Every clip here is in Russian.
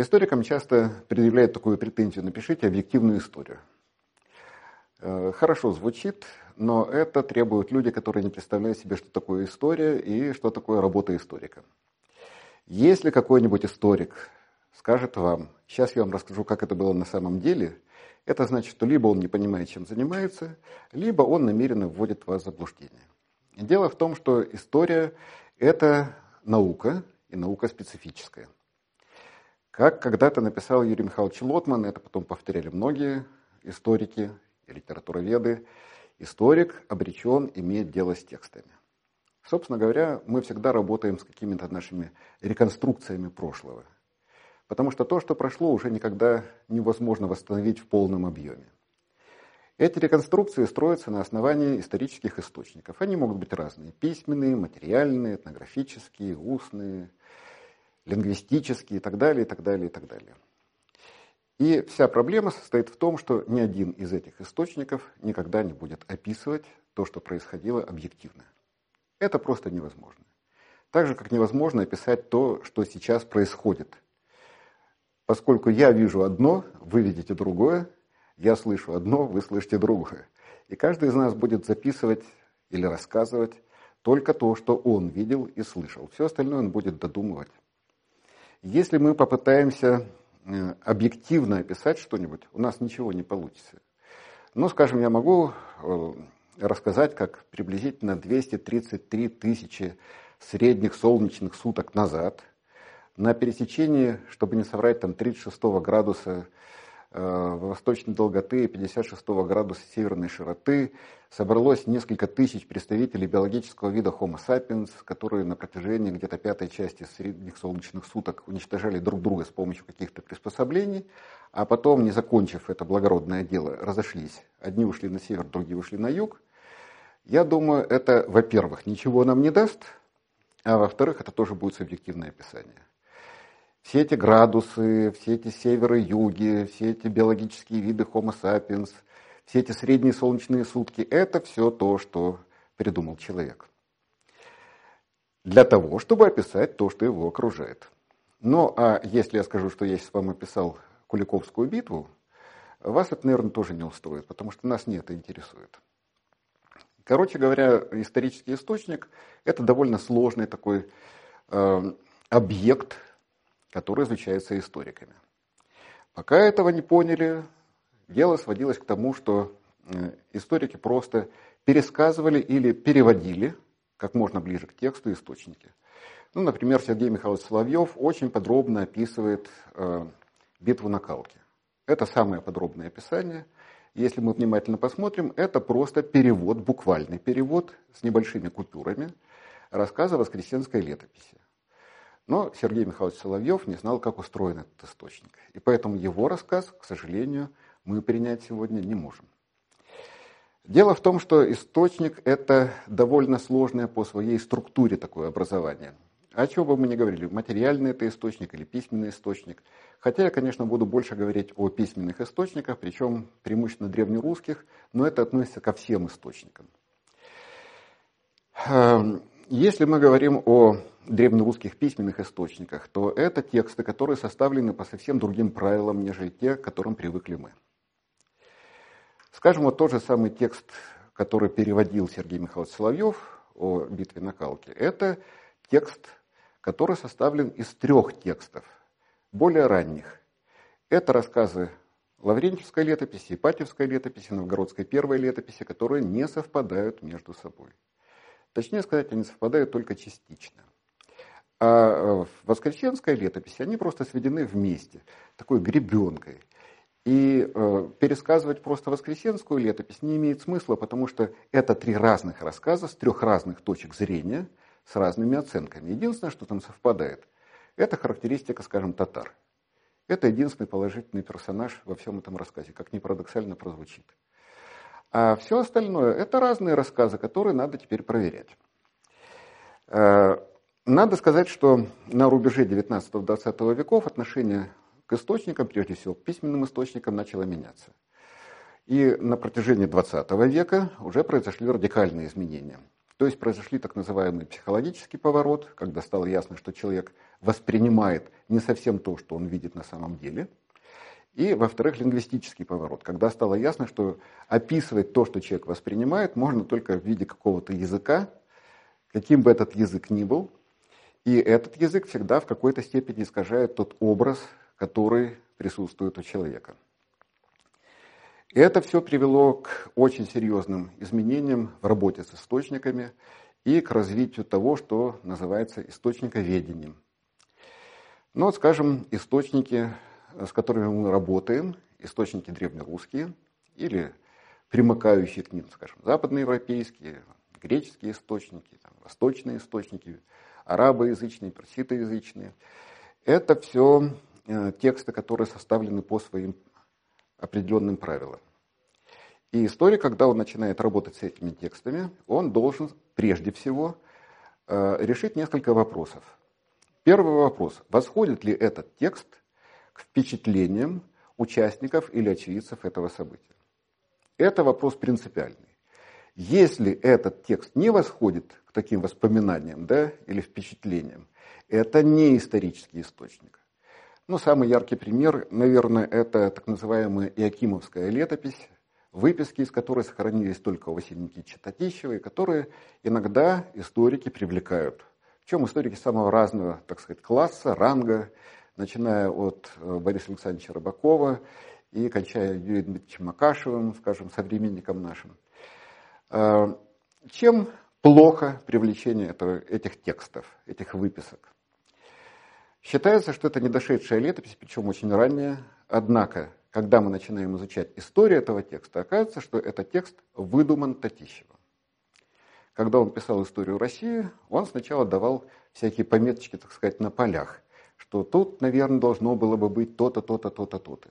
Историкам часто предъявляют такую претензию, напишите объективную историю. Э, хорошо звучит, но это требуют люди, которые не представляют себе, что такое история и что такое работа историка. Если какой-нибудь историк скажет вам, сейчас я вам расскажу, как это было на самом деле, это значит, что либо он не понимает, чем занимается, либо он намеренно вводит вас в заблуждение. Дело в том, что история – это наука, и наука специфическая. Как когда-то написал Юрий Михайлович Лотман, это потом повторяли многие историки и литературоведы, историк обречен иметь дело с текстами. Собственно говоря, мы всегда работаем с какими-то нашими реконструкциями прошлого. Потому что то, что прошло, уже никогда невозможно восстановить в полном объеме. Эти реконструкции строятся на основании исторических источников. Они могут быть разные. Письменные, материальные, этнографические, устные, лингвистические и так далее, и так далее, и так далее. И вся проблема состоит в том, что ни один из этих источников никогда не будет описывать то, что происходило объективно. Это просто невозможно. Так же, как невозможно описать то, что сейчас происходит. Поскольку я вижу одно, вы видите другое, я слышу одно, вы слышите другое. И каждый из нас будет записывать или рассказывать только то, что он видел и слышал. Все остальное он будет додумывать. Если мы попытаемся Э, объективно описать что-нибудь, у нас ничего не получится. Ну, скажем, я могу э, рассказать, как приблизительно 233 тысячи средних солнечных суток назад на пересечении, чтобы не соврать, там 36 градуса восточной долготы и 56 градуса северной широты собралось несколько тысяч представителей биологического вида Homo sapiens, которые на протяжении где-то пятой части средних солнечных суток уничтожали друг друга с помощью каких-то приспособлений, а потом, не закончив это благородное дело, разошлись. Одни ушли на север, другие ушли на юг. Я думаю, это, во-первых, ничего нам не даст, а во-вторых, это тоже будет субъективное описание. Все эти градусы, все эти северо-юги, все эти биологические виды Homo sapiens, все эти средние солнечные сутки – это все то, что придумал человек. Для того, чтобы описать то, что его окружает. Ну, а если я скажу, что я сейчас вам описал Куликовскую битву, вас это, наверное, тоже не устроит, потому что нас не это интересует. Короче говоря, исторический источник – это довольно сложный такой э, объект, который изучается историками. Пока этого не поняли, дело сводилось к тому, что э, историки просто пересказывали или переводили как можно ближе к тексту источники. Ну, например, Сергей Михайлович Соловьев очень подробно описывает э, битву на Калке. Это самое подробное описание. Если мы внимательно посмотрим, это просто перевод, буквальный перевод с небольшими купюрами рассказа Воскресенской летописи. Но Сергей Михайлович Соловьев не знал, как устроен этот источник. И поэтому его рассказ, к сожалению, мы принять сегодня не можем. Дело в том, что источник – это довольно сложное по своей структуре такое образование. О чем бы мы ни говорили, материальный это источник или письменный источник. Хотя я, конечно, буду больше говорить о письменных источниках, причем преимущественно древнерусских, но это относится ко всем источникам. Эм, если мы говорим о древнерусских письменных источниках, то это тексты, которые составлены по совсем другим правилам, нежели те, к которым привыкли мы. Скажем, вот тот же самый текст, который переводил Сергей Михайлович Соловьев о битве на Калке, это текст, который составлен из трех текстов, более ранних. Это рассказы Лаврентьевской летописи, Ипатьевской летописи, Новгородской первой летописи, которые не совпадают между собой. Точнее сказать, они совпадают только частично. А э, в Воскресенской летописи они просто сведены вместе, такой гребенкой. И э, пересказывать просто Воскресенскую летопись не имеет смысла, потому что это три разных рассказа с трех разных точек зрения, с разными оценками. Единственное, что там совпадает, это характеристика, скажем, татар. Это единственный положительный персонаж во всем этом рассказе, как ни парадоксально прозвучит. А все остальное – это разные рассказы, которые надо теперь проверять. Надо сказать, что на рубеже 19-20 веков отношение к источникам, прежде всего к письменным источникам, начало меняться. И на протяжении 20 века уже произошли радикальные изменения. То есть произошли так называемый психологический поворот, когда стало ясно, что человек воспринимает не совсем то, что он видит на самом деле. И, во-вторых, лингвистический поворот, когда стало ясно, что описывать то, что человек воспринимает, можно только в виде какого-то языка, каким бы этот язык ни был. И этот язык всегда в какой-то степени искажает тот образ, который присутствует у человека. И это все привело к очень серьезным изменениям в работе с источниками и к развитию того, что называется источниковедением. Но, ну, скажем, источники, с которыми мы работаем, источники древнерусские или примыкающие к ним, скажем, западноевропейские, греческие источники, там, восточные источники, арабоязычные, перситоязычные. Это все э, тексты, которые составлены по своим определенным правилам. И историк, когда он начинает работать с этими текстами, он должен прежде всего э, решить несколько вопросов. Первый вопрос. Восходит ли этот текст к впечатлениям участников или очевидцев этого события? Это вопрос принципиальный. Если этот текст не восходит к таким воспоминаниям да, или впечатлениям, это не исторический источник. Ну, самый яркий пример, наверное, это так называемая Иакимовская летопись, выписки из которой сохранились только у Василия Читатищева, и которые иногда историки привлекают. В чем историки самого разного, так сказать, класса, ранга, начиная от э, Бориса Александровича Рыбакова и кончая Юрием Дмитриевичем Макашевым, скажем, современником нашим. Э, чем плохо привлечение этих текстов, этих выписок? Считается, что это недошедшая летопись, причем очень ранняя. Однако, когда мы начинаем изучать историю этого текста, оказывается, что этот текст выдуман Татищевым. Когда он писал историю России, он сначала давал всякие пометочки, так сказать, на полях, что тут, наверное, должно было бы быть то-то, то-то, то-то, то-то.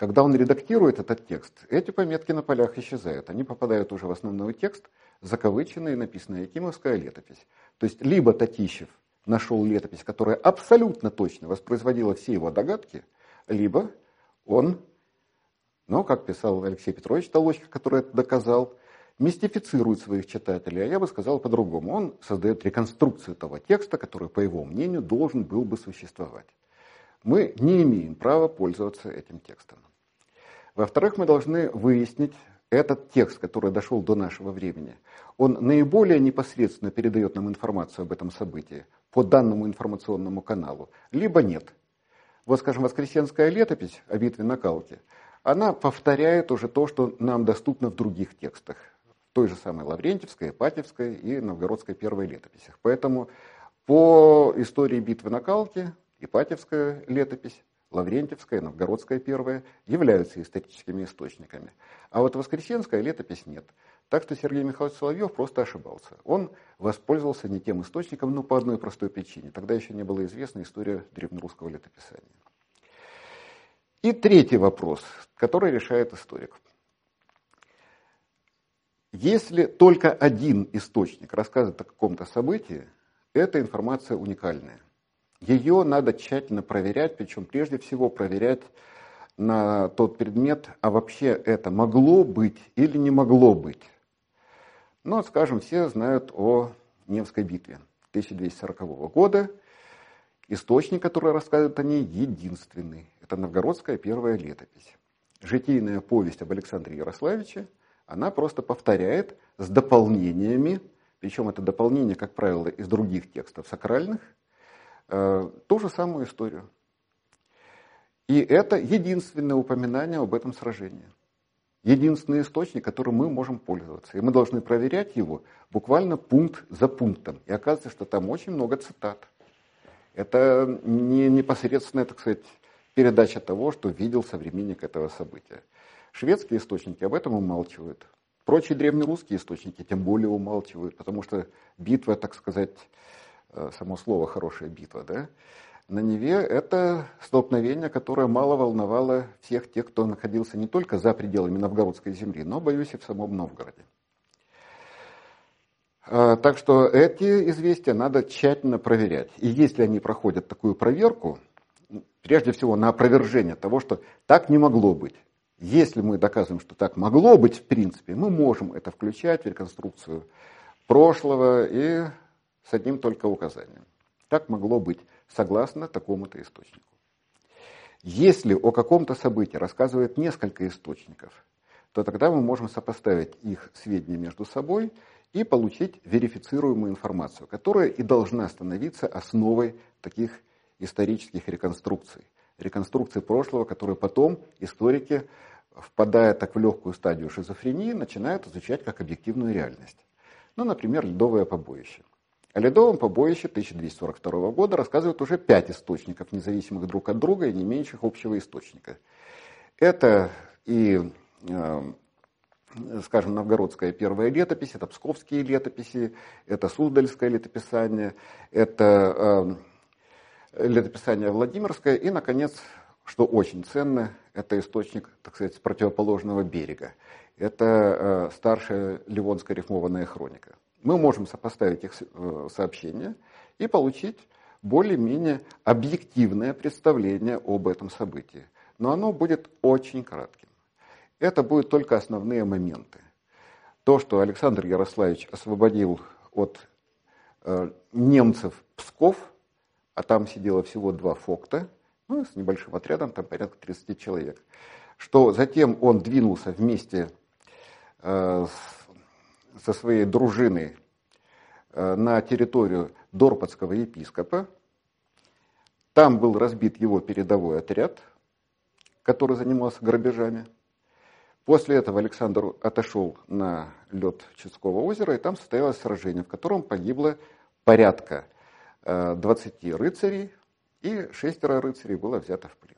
Когда он редактирует этот текст, эти пометки на полях исчезают. Они попадают уже в основной текст, закавыченный, написанная Якимовская летопись. То есть либо Татищев нашел летопись, которая абсолютно точно воспроизводила все его догадки, либо он, ну, как писал Алексей Петрович Толочка, который это доказал, мистифицирует своих читателей, а я бы сказал по-другому. Он создает реконструкцию того текста, который, по его мнению, должен был бы существовать. Мы не имеем права пользоваться этим текстом. Во-вторых, мы должны выяснить, этот текст, который дошел до нашего времени, он наиболее непосредственно передает нам информацию об этом событии по данному информационному каналу, либо нет. Вот, скажем, Воскресенская летопись о битве на Калке, она повторяет уже то, что нам доступно в других текстах, в той же самой Лаврентьевской, Ипатьевской и Новгородской первой летописях. Поэтому по истории битвы на Калке Ипатьевская летопись Лаврентьевская, Новгородская первая являются историческими источниками. А вот Воскресенская летопись нет. Так что Сергей Михайлович Соловьев просто ошибался. Он воспользовался не тем источником, но по одной простой причине. Тогда еще не была известна история древнерусского летописания. И третий вопрос, который решает историк. Если только один источник рассказывает о каком-то событии, эта информация уникальная. Ее надо тщательно проверять, причем прежде всего проверять на тот предмет, а вообще это могло быть или не могло быть. Ну, скажем, все знают о Невской битве 1240 года. Источник, который рассказывает о ней, единственный. Это новгородская первая летопись. Житийная повесть об Александре Ярославиче, она просто повторяет с дополнениями, причем это дополнение, как правило, из других текстов сакральных – Э, ту же самую историю. И это единственное упоминание об этом сражении. Единственный источник, которым мы можем пользоваться. И мы должны проверять его буквально пункт за пунктом. И оказывается, что там очень много цитат. Это не непосредственная, так сказать, передача того, что видел современник этого события. Шведские источники об этом умалчивают. Прочие древнерусские источники тем более умалчивают, потому что битва, так сказать, само слово «хорошая битва», да, на Неве это столкновение, которое мало волновало всех тех, кто находился не только за пределами новгородской земли, но, боюсь, и в самом Новгороде. Э, так что эти известия надо тщательно проверять. И если они проходят такую проверку, прежде всего на опровержение того, что так не могло быть. Если мы доказываем, что так могло быть в принципе, мы можем это включать в реконструкцию прошлого и с одним только указанием. Так могло быть, согласно такому-то источнику. Если о каком-то событии рассказывает несколько источников, то тогда мы можем сопоставить их сведения между собой и получить верифицируемую информацию, которая и должна становиться основой таких исторических реконструкций. Реконструкций прошлого, которые потом историки, впадая так в легкую стадию шизофрении, начинают изучать как объективную реальность. Ну, например, ледовое побоище. О ледовом побоище 1242 года рассказывают уже пять источников, независимых друг от друга и не имеющих общего источника. Это и э, скажем, новгородская первая летопись, это псковские летописи, это Суздальское летописание, это э, летописание Владимирское и, наконец, что очень ценно, это источник, так сказать, с противоположного берега. Это э, старшая Ливонская рифмованная хроника. Мы можем сопоставить их э, сообщения и получить более-менее объективное представление об этом событии. Но оно будет очень кратким. Это будут только основные моменты. То, что Александр Ярославич освободил от э, немцев Псков, а там сидело всего два фокта, ну, с небольшим отрядом, там порядка 30 человек, что затем он двинулся вместе э, с, со своей дружиной э, на территорию Дорпатского епископа. Там был разбит его передовой отряд, который занимался грабежами – После этого Александр отошел на лед Чудского озера, и там состоялось сражение, в котором погибло порядка 20 э, рыцарей, и шестеро рыцарей было взято в плен.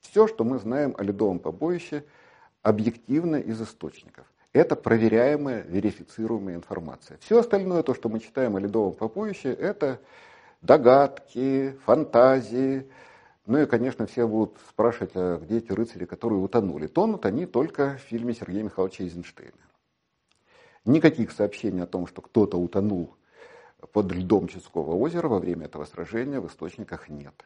Все, что мы знаем о ледовом побоище, объективно из источников. Это проверяемая, верифицируемая информация. Все остальное, то, что мы читаем о ледовом побоище, это догадки, фантазии, ну и, конечно, все будут спрашивать, а где эти рыцари, которые утонули. Тонут они только в фильме Сергея Михайловича Эйзенштейна. Никаких сообщений о том, что кто-то утонул под льдом Чудского озера во время этого сражения в источниках нет.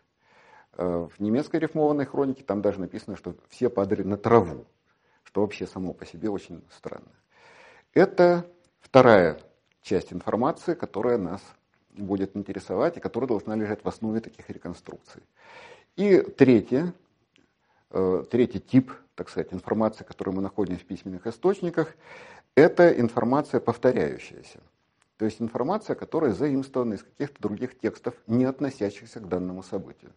Э, в немецкой рифмованной хронике там даже написано, что все падали на траву, что вообще само по себе очень странно. Это вторая часть информации, которая нас будет интересовать и которая должна лежать в основе таких реконструкций. И третье, э, третий тип, так сказать, информации, которую мы находим в письменных источниках, это информация повторяющаяся. То есть информация, которая заимствована из каких-то других текстов, не относящихся к данному событию.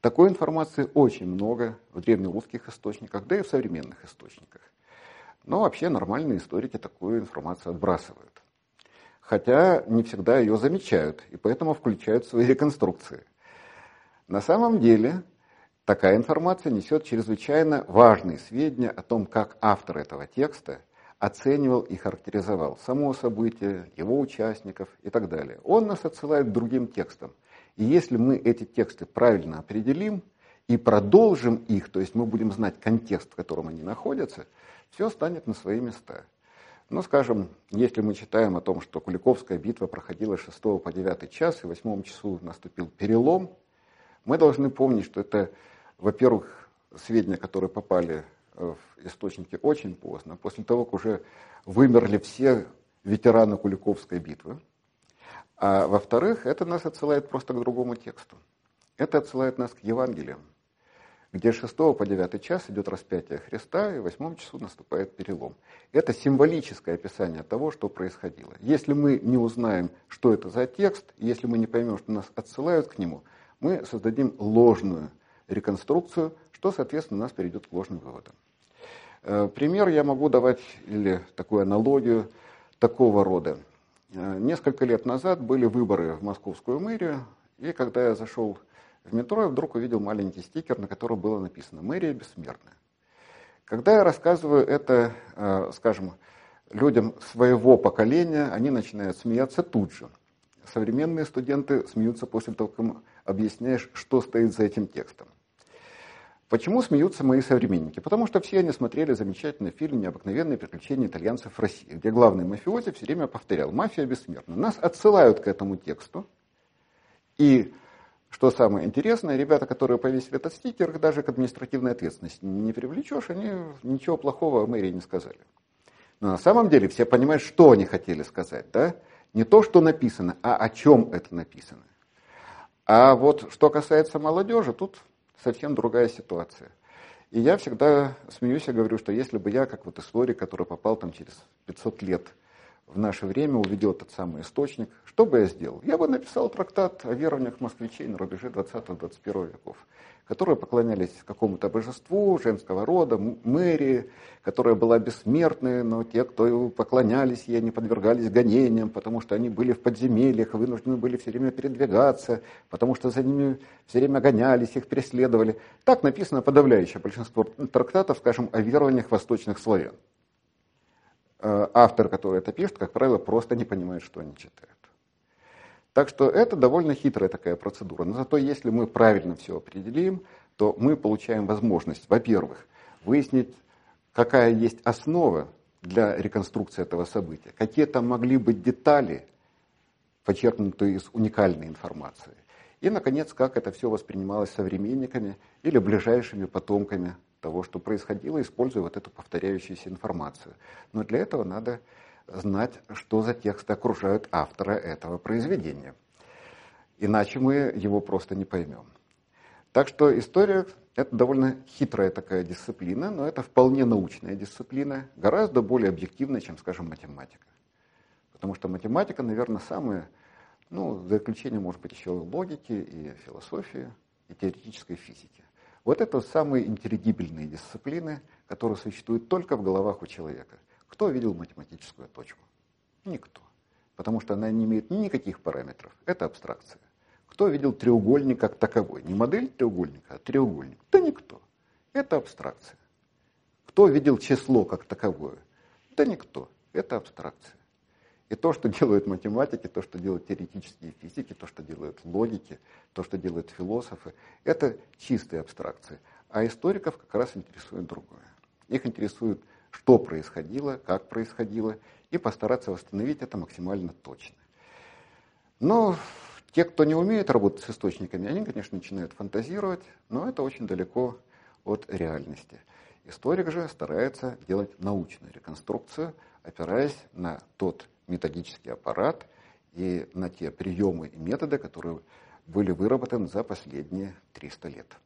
Такой информации очень много в древнерусских источниках, да и в современных источниках. Но вообще нормальные историки такую информацию отбрасывают. Хотя не всегда ее замечают, и поэтому включают в свои реконструкции – на самом деле такая информация несет чрезвычайно важные сведения о том, как автор этого текста оценивал и характеризовал само событие, его участников и так далее. Он нас отсылает к другим текстам. И если мы эти тексты правильно определим и продолжим их, то есть мы будем знать контекст, в котором они находятся, все станет на свои места. Ну, скажем, если мы читаем о том, что Куликовская битва проходила с 6 по 9 час, и в 8 часу наступил перелом, мы должны помнить, что это, во-первых, сведения, которые попали в источники очень поздно, после того, как уже вымерли все ветераны Куликовской битвы. А во-вторых, это нас отсылает просто к другому тексту. Это отсылает нас к Евангелиям, где с 6 по 9 час идет распятие Христа, и в 8 часу наступает перелом. Это символическое описание того, что происходило. Если мы не узнаем, что это за текст, если мы не поймем, что нас отсылают к нему – мы создадим ложную реконструкцию, что, соответственно, нас приведет к ложным выводам. Э, пример я могу давать, или такую аналогию такого рода. Э, несколько лет назад были выборы в московскую мэрию, и когда я зашел в метро, я вдруг увидел маленький стикер, на котором было написано «Мэрия бессмертная». Когда я рассказываю это, э, скажем, людям своего поколения, они начинают смеяться тут же. Современные студенты смеются после того, как им объясняешь, что стоит за этим текстом. Почему смеются мои современники? Потому что все они смотрели замечательный фильм «Необыкновенные приключения итальянцев в России», где главный мафиози все время повторял «Мафия бессмертна». Нас отсылают к этому тексту. И, что самое интересное, ребята, которые повесили этот стикер, даже к административной ответственности не привлечешь, они ничего плохого о мэрии не сказали. Но на самом деле все понимают, что они хотели сказать. Да? Не то, что написано, а о чем это написано. А вот что касается молодежи, тут совсем другая ситуация. И я всегда смеюсь и говорю, что если бы я, как вот историк, который попал там через 500 лет в наше время, увидел этот самый источник, что бы я сделал? Я бы написал трактат о верованиях москвичей на рубеже 20-21 веков которые поклонялись какому-то божеству женского рода, мэрии, которая была бессмертной, но те, кто поклонялись ей, не подвергались гонениям, потому что они были в подземельях, вынуждены были все время передвигаться, потому что за ними все время гонялись, их преследовали. Так написано подавляющее большинство трактатов, скажем, о верованиях восточных славян. Э, автор, который это пишет, как правило, просто не понимает, что они читают. Так что это довольно хитрая такая процедура. Но зато если мы правильно все определим, то мы получаем возможность, во-первых, выяснить, какая есть основа для реконструкции этого события, какие там могли быть детали, подчеркнутые из уникальной информации. И, наконец, как это все воспринималось современниками или ближайшими потомками того, что происходило, используя вот эту повторяющуюся информацию. Но для этого надо знать, что за тексты окружают автора этого произведения. Иначе мы его просто не поймем. Так что история – это довольно хитрая такая дисциплина, но это вполне научная дисциплина, гораздо более объективная, чем, скажем, математика. Потому что математика, наверное, самая, ну, за исключением, может быть, еще логики и философии, и теоретической физики. Вот это самые интеллигибельные дисциплины, которые существуют только в головах у человека. Кто видел математическую точку? Никто. Потому что она не имеет никаких параметров. Это абстракция. Кто видел треугольник как таковой? Не модель треугольника, а треугольник. Да никто. Это абстракция. Кто видел число как таковое? Да никто. Это абстракция. И то, что делают математики, то, что делают теоретические физики, то, что делают логики, то, что делают философы, это чистые абстракции. А историков как раз интересует другое. Их интересует что происходило, как происходило, и постараться восстановить это максимально точно. Но те, кто не умеет работать с источниками, они, конечно, начинают фантазировать, но это очень далеко от реальности. Историк же старается делать научную реконструкцию, опираясь на тот методический аппарат и на те приемы и методы, которые были выработаны за последние 300 лет.